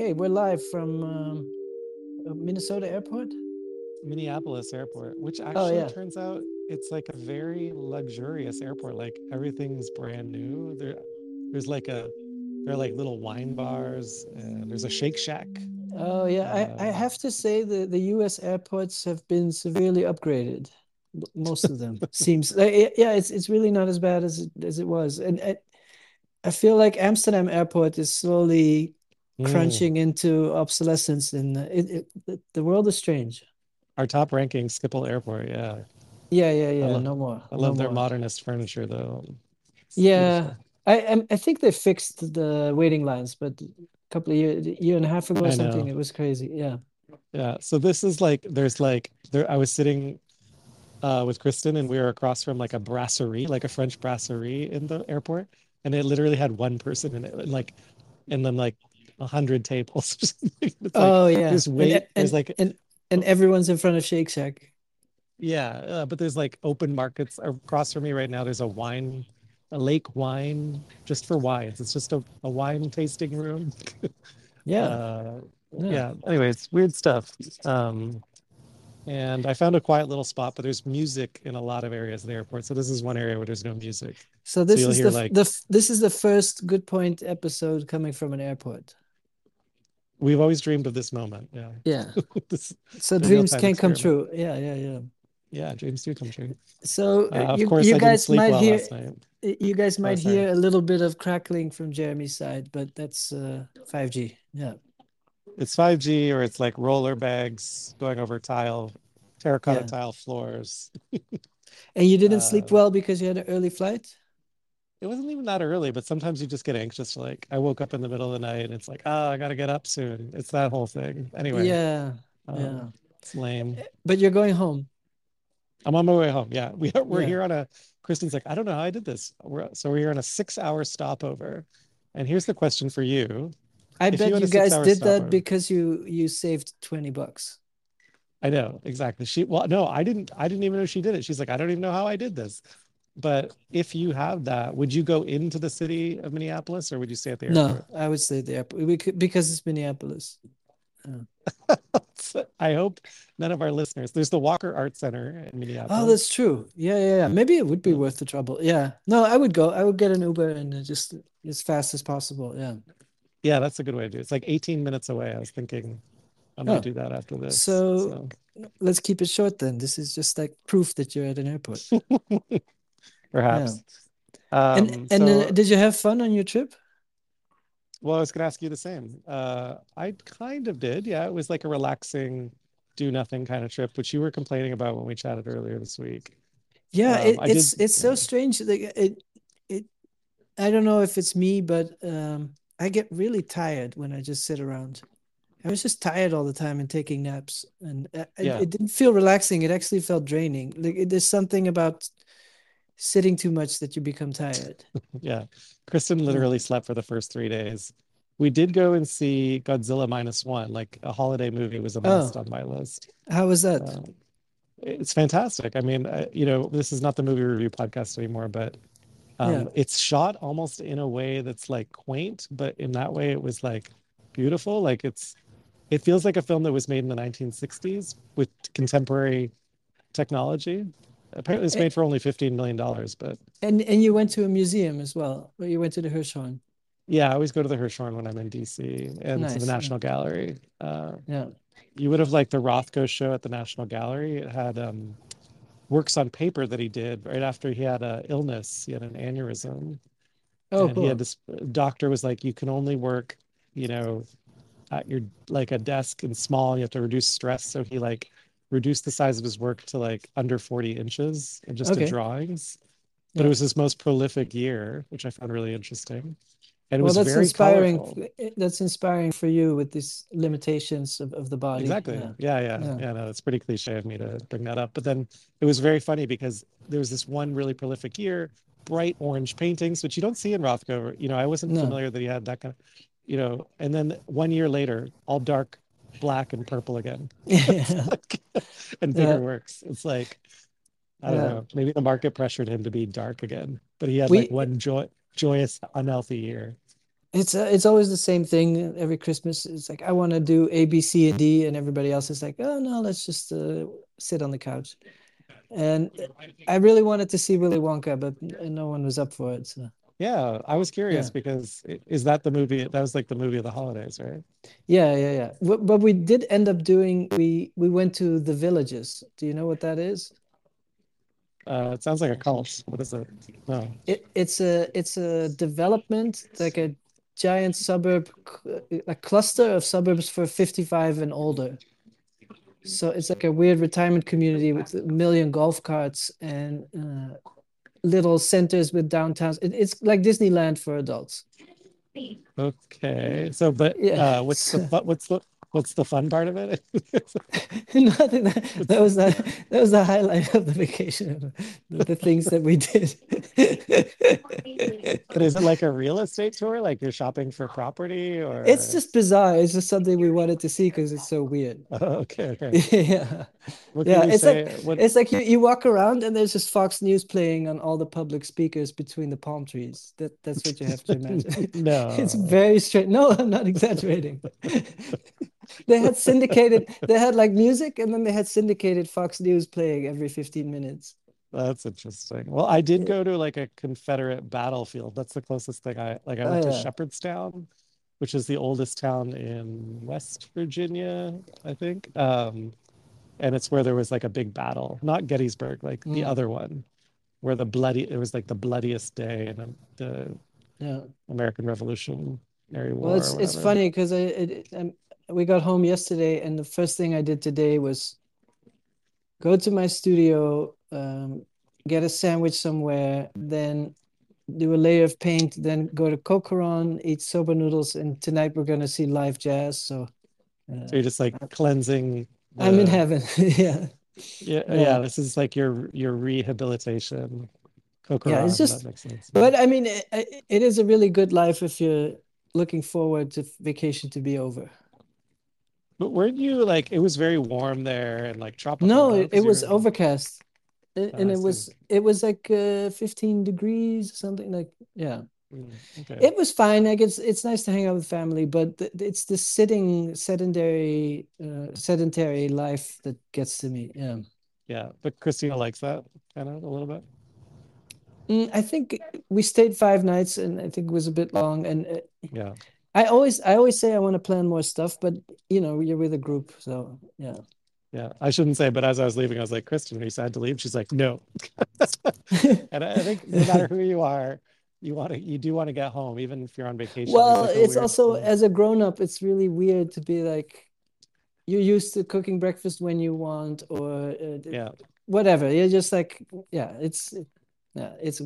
Okay, we're live from um, uh, Minnesota Airport. Minneapolis Airport, which Oh actually yeah. turns out it's like a very luxurious airport. Like everything's brand new. There, there's like a, there are like little wine bars, and there's a Shake Shack. Oh yeah. I, I Uh, have to say the, the US airports have been severely upgraded. Most of them seems like yeah, yeah, it's it's really not as bad as it, as it was. And I, I feel like Amsterdam Airport is slowly mm, crunching into obsolescence and it, it the the world is strange. our top ranking Schiphol Airport. Yeah, Yeah, yeah, yeah. love, No more. I No love their more. modernist furniture though. It's Yeah. beautiful. I I, think they fixed the waiting lines, but a couple of years, year and a half ago or I something, know. it was crazy. Yeah. Yeah. So this is like, there's like, there. I was sitting uh, with Kristen, and we were across from like a brasserie, like a French brasserie in the airport, and it literally had one person in it, and like, and then like hundred tables. Like Oh yeah, there's and there's and like, and and everyone's in front of Shake Shack. yeah, uh, but there's like open markets across from me right now. There's a wine, a lake wine just for wines. It's just a, a wine tasting room. Yeah, Uh, yeah. yeah. Anyway, it's weird stuff. Um, and I found a quiet little spot, but there's music in a lot of areas of the airport. So this is one area where there's no music. So So this you'll is the like the this is the first Good Point episode coming from an airport. We've always dreamed of this moment. Yeah. Yeah. This So dreams can come true. Yeah, yeah, yeah. Yeah, dreams do come true. So Uh, of you course, you I didn't guys sleep might hear you guys Oh, might hear a little bit of crackling from Jeremy's side, but that's uh 5G. Yeah. It's 5G or it's like roller bags going over tile, terracotta Yeah. tile floors. And you didn't sleep Uh, well because you had an early flight? It wasn't even that early, but sometimes you just get anxious. Like I woke up in the middle of the night and it's like, oh, I gotta get up soon. It's that whole thing. Anyway, Yeah. um, Yeah. it's lame. But you're going home. I'm on my way home. Yeah, we are, we're Yeah. here on a. Kristen's like, I don't know how I did this. We're, so we're here on a six-hour stopover, and here's the question for you: I If bet had you guys did that because you you saved 20 bucks. I know exactly. She well, no, I didn't. I didn't even know she did it. She's like, I don't even know how I did this. But if you have that, would you go into the city of Minneapolis or would you stay at the airport? No. I would say the airport because it's Minneapolis. I hope none of our listeners. There's the Walker Art Center in Minneapolis. oh, that's true. Yeah, yeah, yeah. Maybe it would be worth the trouble. Yeah. No, I would go. I would get an Uber and just as fast as possible. Yeah. yeah, that's a good way to do it. It's like 18 minutes away. I was thinking I'm Oh, gonna do that after this. so So let's keep it short then. This is just like proof that you're at an airport. Yeah. perhaps. And Um, and uh, so did you have fun on your trip? Well, I was going to ask you the same. Uh, I kind of did. Yeah, it was like a relaxing, do nothing kind of trip, which you were complaining about when we chatted earlier this week. Yeah, Um, it, I did. it's it's so Yeah, strange. Like it it I don't know if it's me, but um I get really tired when I just sit around. I was just tired all the time and taking naps, and uh, it, it didn't feel relaxing. It actually felt draining. Like it, there's something about sitting too much that you become tired. yeah. Kristen literally slept for the first three days. We did go and see Godzilla minus one, like a holiday movie was a must Oh, on my list. how was that? Uh, it's fantastic. I mean, uh, you know, this is not the movie review podcast anymore, but Yeah. um, it's shot almost in a way that's like quaint, but in that way it was like beautiful. Like it's It feels like a film that was made in the 1960s with contemporary technology. Apparently, it's made for only $15 million, dollars, but And and you went to a museum as well. You went to the Hirshhorn. yeah, I always go to the Hirshhorn when I'm in DC and to the Nice. Yeah. National Gallery. Uh, Yeah. you would have liked the Rothko show at the National Gallery. It had um, works on paper that he did right after he had a illness. He had an aneurysm, Oh, and he had this doctor was like, you can only work, you know, at your like a desk and small. You have to reduce stress. So he like reduced the size of his work to like under 40 inches and just did Okay. drawings. But it was his most prolific year, which I found really interesting. And it Well, was that's very inspiring. colorful. f- eh, That's inspiring for you with these limitations of, of the body. Exactly. Yeah. Yeah, yeah, Yeah. yeah. No, it's pretty cliche of me to bring that up. But then it was very funny because there was this one really prolific year, bright orange paintings, which you don't see in Rothko. You know, I wasn't No. familiar that he had that kind of, you know, and then one year later, all dark black and purple again. Yeah. like, and Yeah. works. It's like, I don't Yeah. know, maybe the market pressured him to be dark again, but he had like one joy, joyous, unhealthy year. It's uh, it's always the same thing every Christmas. It's like I want to do A, B, C, and D, and everybody else is like, oh no, let's just uh, sit on the couch. And I really wanted to see Willy Wonka, but no one was up for it. So Yeah, I was curious yeah, because is that the movie? That was like the movie of the holidays, right? yeah, yeah, yeah. But, but we did end up doing we we went to the villages. Do you know what that is? Uh, it sounds like a cult. What is it? No. It it's a it's a development like a giant suburb, a cluster of suburbs for 55 and older. So it's like a weird retirement community with a million golf carts and uh, little centers with downtowns. It, it's like Disneyland for adults. Okay. So, but Yeah. uh, what's the what's the what's the fun part of it? Nothing that, that was the that was the highlight of the vacation, the, the things that we did. But is it like a real estate tour? Like you're shopping for property or It's just bizarre. It's just something we wanted to see because it's so weird. Oh, okay, okay. Yeah. What Yeah, can you it's like? What? it's like you, you walk around and there's just Fox News playing on all the public speakers between the palm trees. That that's what you have to imagine. No. It's very straight. No, I'm not exaggerating. They had syndicated, they had like music and then they had syndicated Fox News playing every 15 minutes. That's interesting. Well, I did go to like a Confederate battlefield. That's the closest thing I like. I Oh went to yeah. Shepherdstown, which is the oldest town in West Virginia, I think. Um, and it's where there was like a big battle, not Gettysburg, like the Mm, other one, where the bloody it was like the bloodiest day in um, the yeah. American Revolutionary Well, War or it's it's funny because I it, um, we got home yesterday and the first thing I did today was go to my studio, um, get a sandwich somewhere, then do a layer of paint, then go to Cocoron, eat soba noodles, and tonight we're gonna see live jazz. So uh, So you're just like cleansing I'm in heaven. Yeah, yeah yeah, yeah. This is like your your rehabilitation. Cocoron, yeah. It's just. But I mean, it, it is a really good life if you're looking forward to vacation to be over. But weren't you like it was very warm there and like tropical, No, it, it was overcast, oh, and I it see. was it was like uh, 15 degrees, something like yeah. Mm, okay. It was fine. Like it's it's nice to hang out with family, but th it's the sitting sedentary uh, sedentary life that gets to me. Yeah. Yeah. But Christina likes that kind of a little bit. Mm, I think we stayed five nights, and I think it was a bit long. And uh, Yeah. I always I always say I want to plan more stuff, but you know you're with a group, so yeah. Yeah. I shouldn't say, but as I was leaving, I was like, Kristen, are you sad to leave? She's like, no. And I think no matter who you are, you want to you do want to get home, even if you're on vacation. Well, like it's also feeling. as a grown up, it's really weird to be like you're used to cooking breakfast when you want, or uh, Yeah. whatever. You're just like yeah, it's yeah, it's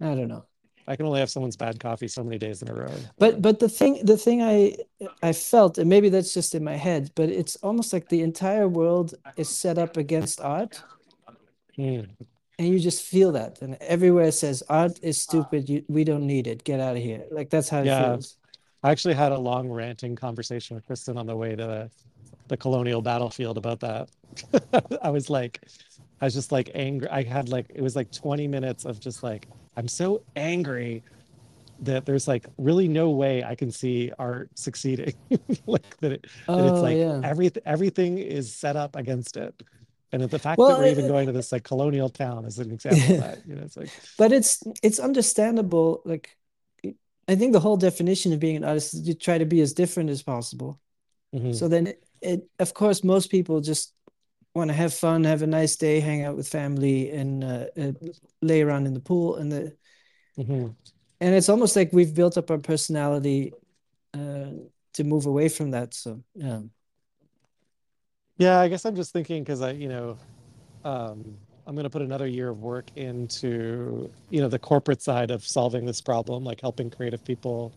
I don't know. I can only have someone's bad coffee so many days in a row. But but the thing the thing I I felt, and maybe that's just in my head, but it's almost like the entire world is set up against art, mm. and you just feel that. And everywhere it says art is stupid, you, we don't need it, get out of here. Like that's how it Yeah. feels. I actually had a long ranting conversation with Kristen on the way to the, the colonial battlefield about that. I was like, I was just like angry. I had like, it was like 20 minutes of just like, I'm so angry that there's like really no way I can see art succeeding. like that, it, that it's Oh like yeah. everything, everything is set up against it. And the fact that we're even uh, going to this like colonial town is an example of that. You know, it's like, but it's it's understandable. Like I think the whole definition of being an artist is you try to be as different as possible. mhm, So then it, it of course most people just want to have fun, have a nice day, hang out with family, and uh, uh, lay around in the pool. And the mhm. and it's almost like we've built up our personality uh, to move away from that. So yeah, Yeah, I guess I'm just thinking because I, you know, um, I'm going to put another year of work into, you know, the corporate side of solving this problem, like helping creative people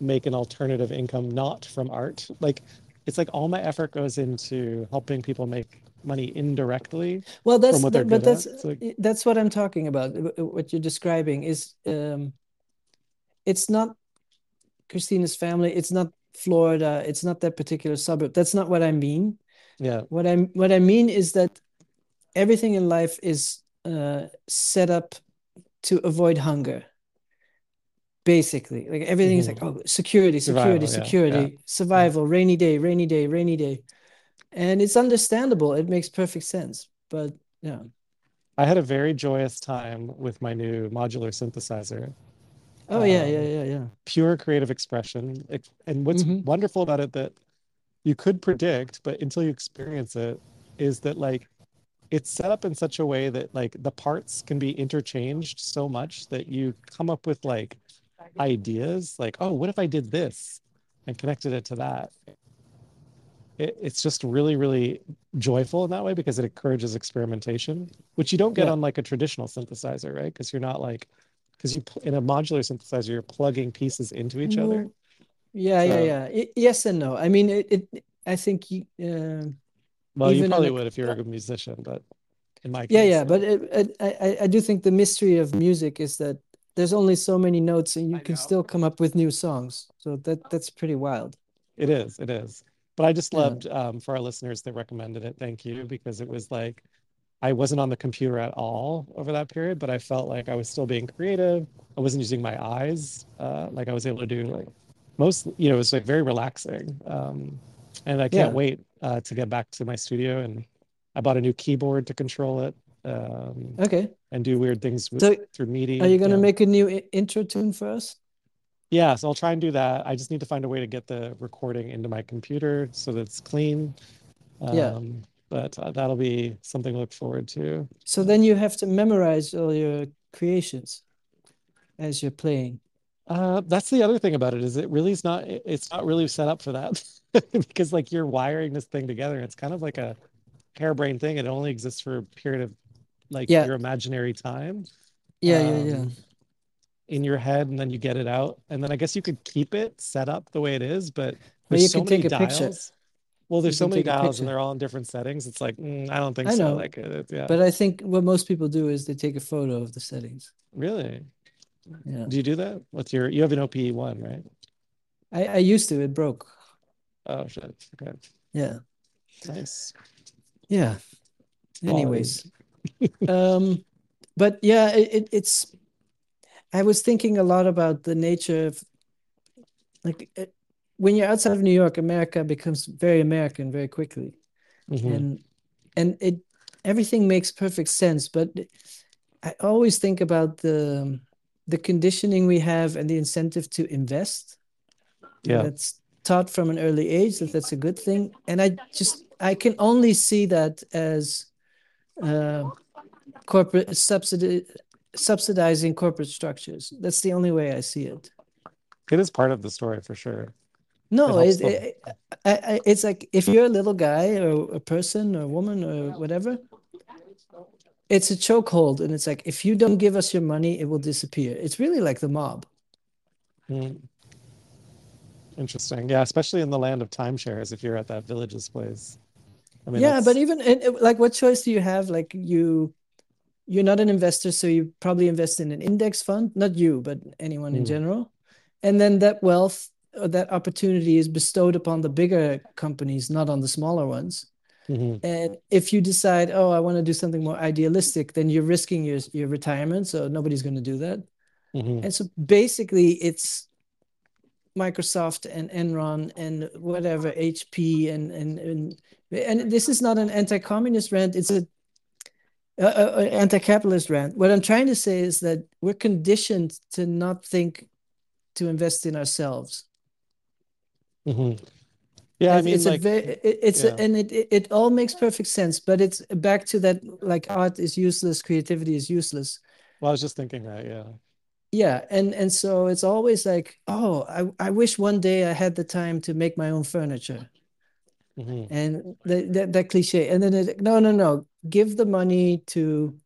make an alternative income not from art. Like, it's like all my effort goes into helping people make money indirectly well, that's what that, but that's like, that's what I'm talking about. What you're describing is um, it's not Christina's family. It's not Florida. It's not that particular suburb. That's not what I mean. yeah, What I what I mean is that everything in life is uh, set up to avoid hunger. basically. Like everything is like, oh, security, security, Survival, yeah, yeah. security, yeah. survival, rainy day, rainy day, rainy day. And it's understandable. It makes perfect sense. But yeah. I had a very joyous time with my new modular synthesizer. Oh yeah, yeah, Um, yeah, yeah. pure creative expression. And what's hmm wonderful about it that you could predict, but until you experience it, is that like it's set up in such a way that like the parts can be interchanged so much that you come up with like ideas like, oh, what if I did this and connected it to that? It, it's just really, really joyful in that way because it encourages experimentation, which you don't get Yeah. on like a traditional synthesizer, right? Because you're not like, because you in a modular synthesizer, you're plugging pieces into each other. Mm, Yeah, yeah, So, yeah. I- yes and no. I mean, it, it I think y- uh, well, you probably a would if you were a good musician, but in my Yeah, case, yeah, yeah. but it, it, I, I I do think the mystery of music is that there's only so many notes and you can still come up with new songs. So that that's pretty wild. it is, it is. But I just loved um, for our listeners that recommended it. Thank you because it was like I wasn't on the computer at all over that period, but I felt like I was still being creative. I wasn't using my eyes. Uh, like I was able to do like most, you know, it was like very relaxing. Um, and I can't Yeah. wait uh, to get back to my studio. And I bought a new keyboard to control it um, Okay. and do weird things with, So through MIDI. are you gonna Yeah. make a new intro tune for us? Yeah, so I'll try and do that. I just need to find a way to get the recording into my computer so that it's clean. Yeah. Um, but uh, that'll be something to look forward to. So then you have to memorize all your creations as you're playing. Uh, that's the other thing about it is it really is not it's not really set up for that because like you're wiring this thing together. It's kind of like a harebrained thing. It only exists for a period of like Yeah. your imaginary time Yeah, yeah, yeah. In your head, and then you get it out. And then I guess you could keep it set up the way it is, but Well, there's you so can many take a picture. dials. Well, there's so many dials and they're all in different settings. It's like, mm, I don't think I so. know, Like, it, yeah, but I think what most people do is they take a photo of the settings. really. Yeah. Do you do that? What's your, you have an OP-1, right? I, I used to, it broke. Oh, shit. Okay. Yeah. Nice. Yeah. Anyways. Um, but yeah, it, it, it's I was thinking a lot about the nature of like it, when you're outside of New York, America becomes very American very quickly. hmm And and it everything makes perfect sense, but I always think about the the conditioning we have and the incentive to invest. Yeah. That's taught from an early age that that's a good thing. And I just I can only see that as uh, corporate subsidy subsidizing corporate structures. That's the only way I see it. It is part of the story for sure. No, it, it, I, I, it's like if you're a little guy or a person or a woman or whatever, it's a chokehold, and it's like if you don't give us your money, it will disappear. It's really like the mob. Mm. Interesting. Yeah, especially in the land of timeshares, if you're at that village's place. I mean, Yeah, but even like, what choice do you have? Like you, you're not an investor, so you probably invest in an index fund. Not you, but anyone in mm, general. And then that wealth or that opportunity is bestowed upon the bigger companies, not on the smaller ones. mhm, And if you decide, oh, I want to do something more idealistic, then you're risking your your retirement. So nobody's going to do that. mhm. And so basically, it's Microsoft and Enron and whatever HP and and and and this is not an anti-communist rant. It's a, a, a a anti-capitalist rant. What I'm trying to say is that we're conditioned to not think to invest in ourselves. Mhm. Yeah, I mean, it's a very it- it's a, and it, it it all makes perfect sense. But it's back to that like art is useless, creativity is useless. Well, I was just thinking that, yeah. Yeah, and and so it's always like, oh, I I wish one day I had the time to make my own furniture. Hmm And that that, that cliche. And then it, no, no, no. Give the money to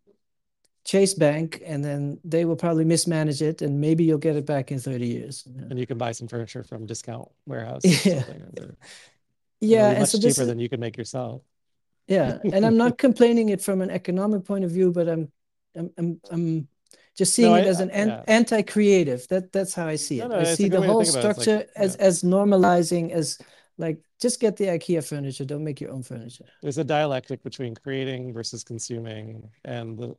Chase Bank, and then they will probably mismanage it, and maybe you'll get it back in 30 years. Yeah. And you can buy some furniture from Discount Warehouse or Yeah. Yeah, and so much this cheaper than you can make yourself. yeah, and I'm not complaining it from an economic point of view, but I'm I'm I'm, I'm just seeing No, it I, as an an yeah. anti-creative. That that's how I see it. no, I see the whole think about like, structure yeah, as as normalizing as like just get the IKEA furniture, don't make your own furniture. there's a dialectic between creating versus consuming, and the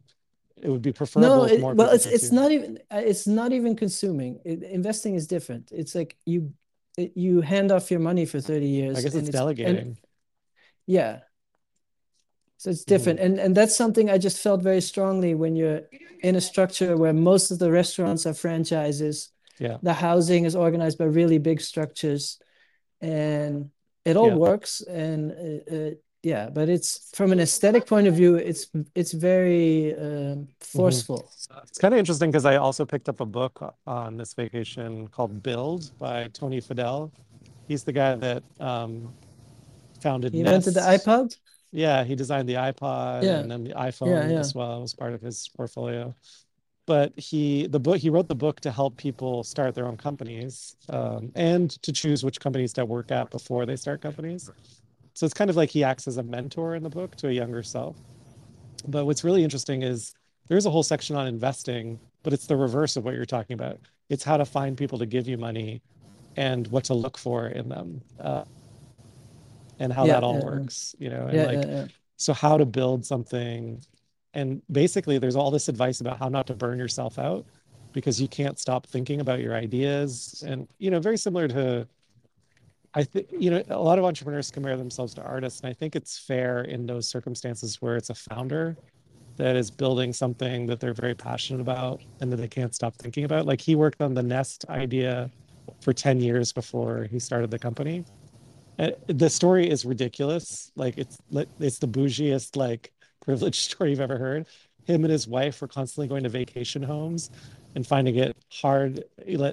it would be preferable if it, more well, it's it's not even it's not even consuming. It, investing is different. It's like you it, you hand off your money for 30 years. I guess and it's it's and delegating. yeah. So it's different. Hmm. And and that's something I just felt very strongly when you're in a structure where most of the restaurants are franchises, Yeah. the housing is organized by really big structures, and it all Yeah. works. And uh, uh, yeah, but it's from an aesthetic point of view, it's it's very um, hmm forceful. It's kind of interesting because I also picked up a book on this vacation called Build by Tony Fadell. He's the guy that um, founded He invented the iPod. Yeah, he designed the iPod Yeah, and then the iPhone yeah. as well was part of his portfolio. But he the book he wrote the book to help people start their own companies um, and to choose which companies to work at before they start companies. So it's kind of like he acts as a mentor in the book to a younger self. But what's really interesting is there's a whole section on investing, but it's the reverse of what you're talking about. It's how to find people to give you money and what to look for in them, uh, and how Yeah, that all yeah, works, you know, and yeah, like, yeah. so how to build something. And basically, there's all this advice about how not to burn yourself out because you can't stop thinking about your ideas. And, you know, very similar to, I think, you know, a lot of entrepreneurs compare themselves to artists. And I think it's fair in those circumstances where it's a founder that is building something that they're very passionate about and that they can't stop thinking about. Like he worked on the Nest idea for 10 years before he started the company. And the story is ridiculous. Like it's it's the bougiest, like privileged story you've ever heard. Him and his wife were constantly going to vacation homes and finding it hard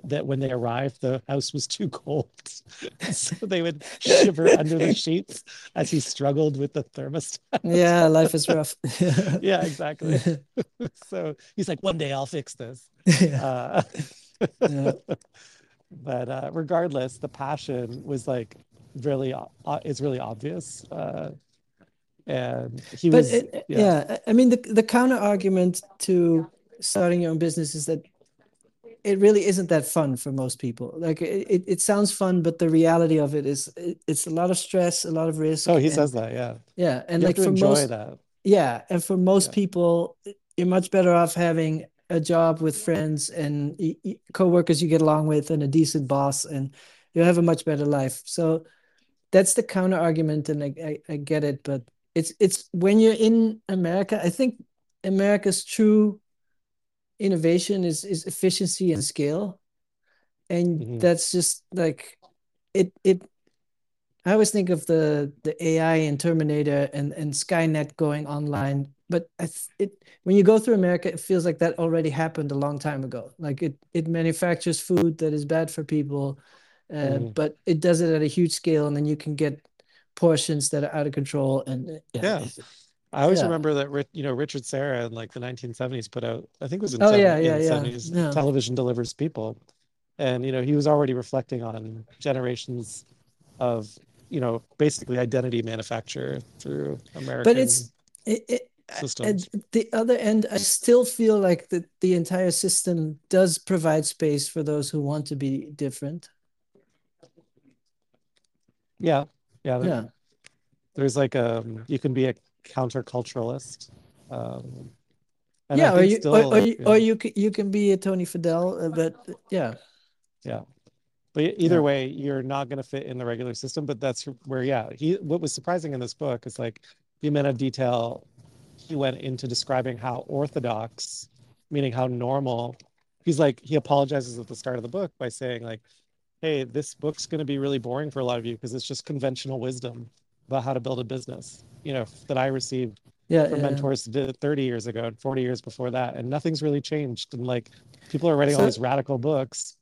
that when they arrived, the house was too cold. So they would shiver under the sheets as he struggled with the thermostat. Yeah, life is rough. Yeah, exactly. So he's like, one day I'll fix this. Yeah, Uh, yeah. but uh, regardless, the passion was like really, o- it's really obvious. And he But was, it, yeah. yeah, I mean the the counter argument to starting your own business is that it really isn't that fun for most people. Like it, it, sounds fun, but the reality of it is it, it's a lot of stress, a lot of risk, Oh, he and says that. Yeah. yeah, and You like for enjoy most that. Yeah, and for most Yeah. people, you're much better off having a job with friends and coworkers you get along with and a decent boss, and you'll have a much better life. So that's the counter argument, and I, I, I get it, but it's it's when you're in America, I think America's true innovation is is efficiency and scale, and hmm that's just like it it I always think of the the AI and Terminator and and Skynet going online, but it when you go through America, it feels like that already happened a long time ago. Like it it manufactures food that is bad for people, uh, hmm but it does it at a huge scale, and then you can get portions that are out of control. And yeah, Yeah. I always yeah. remember that, you know, Richard Serra in like the 1970s put out, I think it was in Oh yeah, yeah, yeah, 70s, yeah. television delivers people. And, you know, he was already reflecting on generations of, you know, basically identity manufacture through American But it's it, it at the other end, I still feel like the the entire system does provide space for those who want to be different. Yeah. Yeah. There, Yeah. there's like a you can be a counterculturalist. Um, and Yeah, or you or, or still, you or you can you can be a Tony Fadell, uh, but yeah, yeah. But either yeah, way, you're not going to fit in the regular system. But that's where, yeah, he, what was surprising in this book is like the amount of detail he went into describing how orthodox, meaning how normal, he's like, he apologizes at the start of the book by saying, like, hey, this book's going to be really boring for a lot of you because it's just conventional wisdom about how to build a business, you know, that I received yeah, from yeah. mentors did 30 years ago and 40 years before that. And nothing's really changed. And like people are writing all these radical books,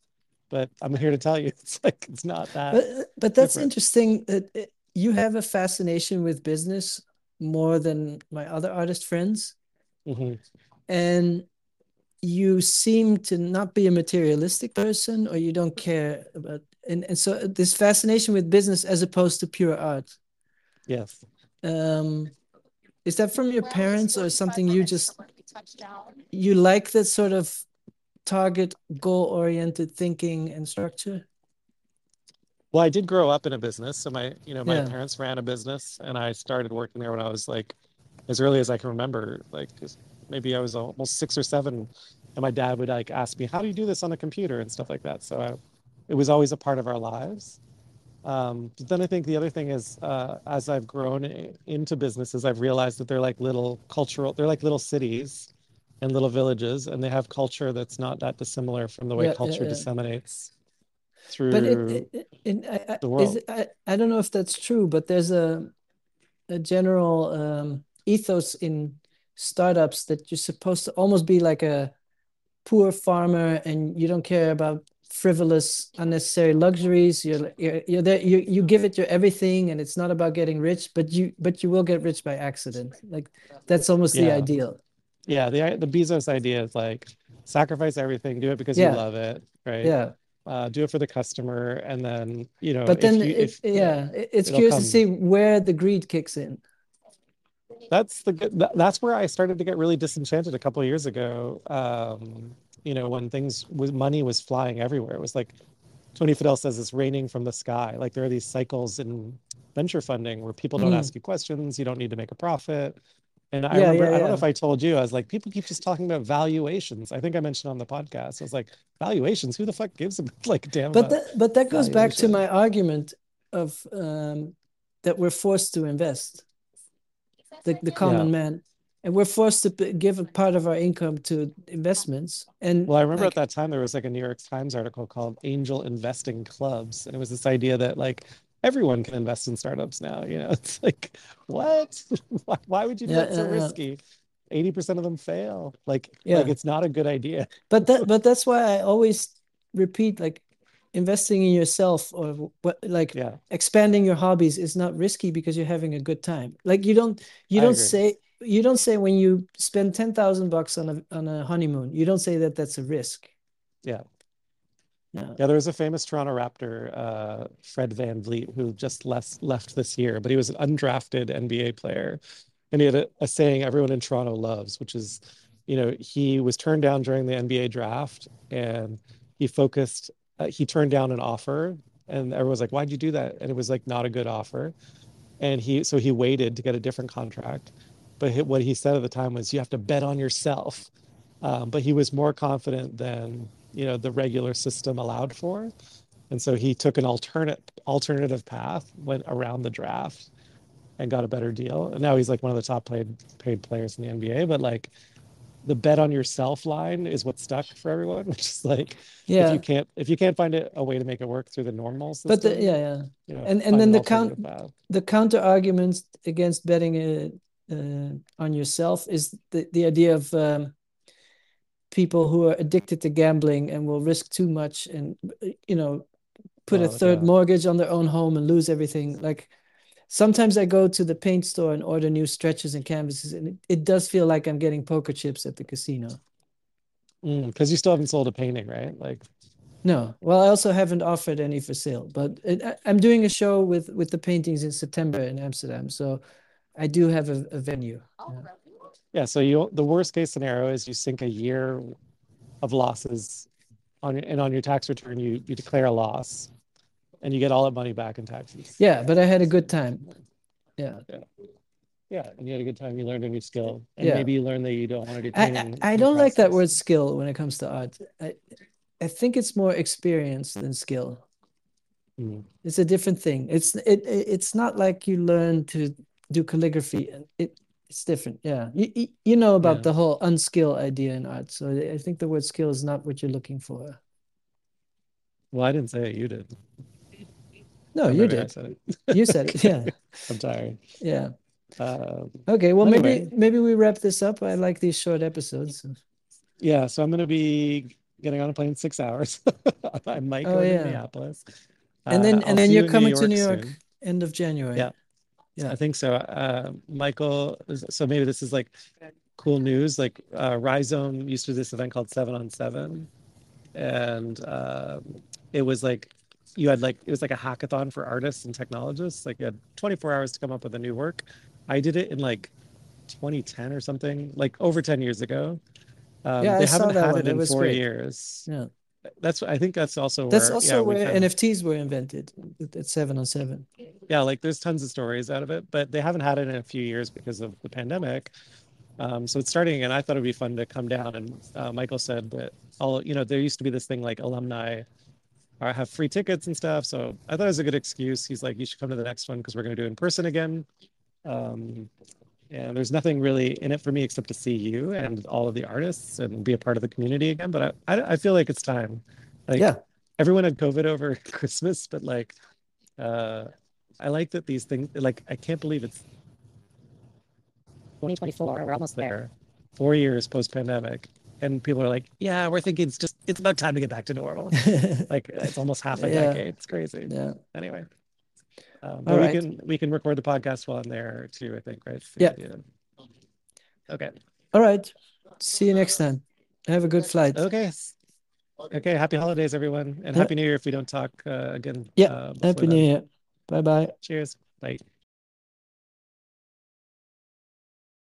but I'm here to tell you it's like it's not that but but that's different. interesting that it, you have a fascination with business more than my other artist friends, hmm and you seem to not be a materialistic person, or you don't care about, and and so this fascination with business as opposed to pure art. Yes. Um, is that from your parents or something you just you like that sort of target goal-oriented thinking and structure? Well, I did grow up in a business. So my, you know, my Yeah. parents ran a business and I started working there when I was like as early as I can remember, like just maybe I was almost six or seven, and my dad would like ask me, "How do you do this on a computer?" and stuff like that. So I, it was always a part of our lives. Um, but then I think the other thing is, uh, as I've grown into businesses, I've realized that they're like little cultural, they're like little cities and little villages, and they have culture that's not that dissimilar from the way Yeah, culture yeah, yeah. disseminates But it, through it, it, I, the world. it, I, I don't know if that's true, but there's a a general um, ethos in startups that you're supposed to almost be like a poor farmer and you don't care about frivolous unnecessary luxuries. You're you're, you're there you, you give it your everything and it's not about getting rich but you but you will get rich by accident. Like that's almost the ideal. Yeah. The the Bezos idea is like sacrifice everything, do it because you love it, right? yeah. Uh, do it for the customer, and then you know but if then you it if yeah, yeah it's curious to see where the greed kicks in That's the good- that's where I started to get really disenchanted a couple of years ago. Um, you know, when things was money was flying everywhere. It was like Tony Fadell says it's raining from the sky. Like there are these cycles in venture funding where people don't Mhm. ask you questions, you don't need to make a profit. And I yeah remember, yeah I don't know if I told you, I was like, people keep just talking about valuations. I think I mentioned on the podcast. I was like, valuations, who the fuck gives a like damn but that but that goes back to my argument of um, that we're forced to invest the, the Yeah. common man and we're forced to give a part of our income to investments and Well, I remember at that time there was like a New York Times article called Angel Investing Clubs, and it was this idea that like everyone can invest in startups now. You know, it's like, what? Why, why would you do yeah that so yeah yeah risky? 80% of them fail. Like, like yeah it's not a good idea. but that but that's why i always repeat like investing in yourself or what like Yeah, expanding your hobbies is not risky because you're having a good time. Like you don't you I don't agree. say you don't say when you spend 10,000 bucks on a on a honeymoon you don't say that that's a risk. Yeah. yeah. Yeah, there was a famous Toronto Raptor, uh, Fred VanVleet, who just left left this year, but he was an undrafted NBA player, and he had a, a saying everyone in Toronto loves, which is, you know, he was turned down during the NBA draft, and he focused, uh, he turned down an offer, and everyone was like, "Why'd you do that?" And it was like not a good offer, and he so he waited to get a different contract, but what he said at the time was, "You have to bet on yourself." Um, but he was more confident than you know the regular system allowed for, and so he took an alternate alternative path, went around the draft, and got a better deal. And now he's like one of the top paid paid players in the NBA. But like the bet on yourself line is what stuck for everyone, which is like if you can't if you can't find a, a way to make it work through the normal but the, system, yeah yeah. you know, and and then the count the counter arguments against betting uh, uh, on yourself is the, the idea of um, people who are addicted to gambling and will risk too much and you know put a Oh third yeah. mortgage on their own home and lose everything. Like sometimes i go to the paint store and order new stretches and canvases and it, it does feel like i'm getting poker chips at the casino mm, Because you still haven't sold a painting, right? Like, no well i also haven't offered any for sale but it, I, i'm doing a show with with the paintings in september in amsterdam so i do have a, a venue yeah. yeah. So you the worst case scenario is you sink a year of losses on and on your tax return you you declare a loss and you get all that money back in taxes. yeah but i had a good time yeah Yeah. Yeah. And you had a good time. You learned a new skill. And yeah maybe you learned that you don't want to do I, I I don't like that word skill when it comes to art. I I think it's more experience than skill. Mm. It's a different thing. It's it, it it's not like you learn to do calligraphy. It it's different. Yeah. You you you know about Yeah. the whole unskill idea in art. So I think the word skill is not what you're looking for. Well, I didn't say it. You did. No, you maybe I did. said You said it. Yeah. I'm tired. Yeah. Um, Okay. Well, maybe anyway, maybe we wrap this up. I like these short episodes. yeah. So I'm going to be getting on a plane in six hours. I might Oh go to yeah. Minneapolis. And Uh, then I'll and then you're you in New coming to New York soon. end of January. Yeah. Yeah. I think so. Uh, Michael, so maybe this is like cool news. Like uh, Rhizome used to do this event called Seven on Seven, and um, it was like you had like it was like a hackathon for artists and technologists. Like you had 24 hours to come up with a new work. I did it in like 2010 or something, like over 10 years ago. Um, Yeah, I they saw haven't that had one. it in was four great. years. Yeah. That's I think that's also That's where also we've where had NFTs were invented at at seven on seven. yeah like there's tons of stories out of it, but they haven't had it in a few years because of the pandemic. Um, so it's starting again. I thought it'd be fun to come down, and uh, Michael said that all you know there used to be this thing like alumni or have free tickets and stuff. So I thought it was a good excuse. He's like, you should come to the next one because we're going to do it in person again. Um, and there's nothing really in it for me except to see you and all of the artists and be a part of the community again. But I, I, I feel like it's time. Like, yeah, everyone had COVID over Christmas, but like, uh, I like that these things. Like, I can't believe it's 2024. We're almost there. Four years post pandemic, and people are like, "Yeah, we're thinking it's just it's about time to get back to normal." like it's almost half a yeah. decade. It's crazy. Yeah. Anyway. Um, but we right. can we can record the podcast while I'm there too. I think right. Yeah. Okay. All right. See you next time. Have a good flight. Okay. Okay. Happy holidays, everyone, and yeah. happy New Year if we don't talk uh, again. Yeah. Uh, happy New Year. Bye bye. Cheers. Bye.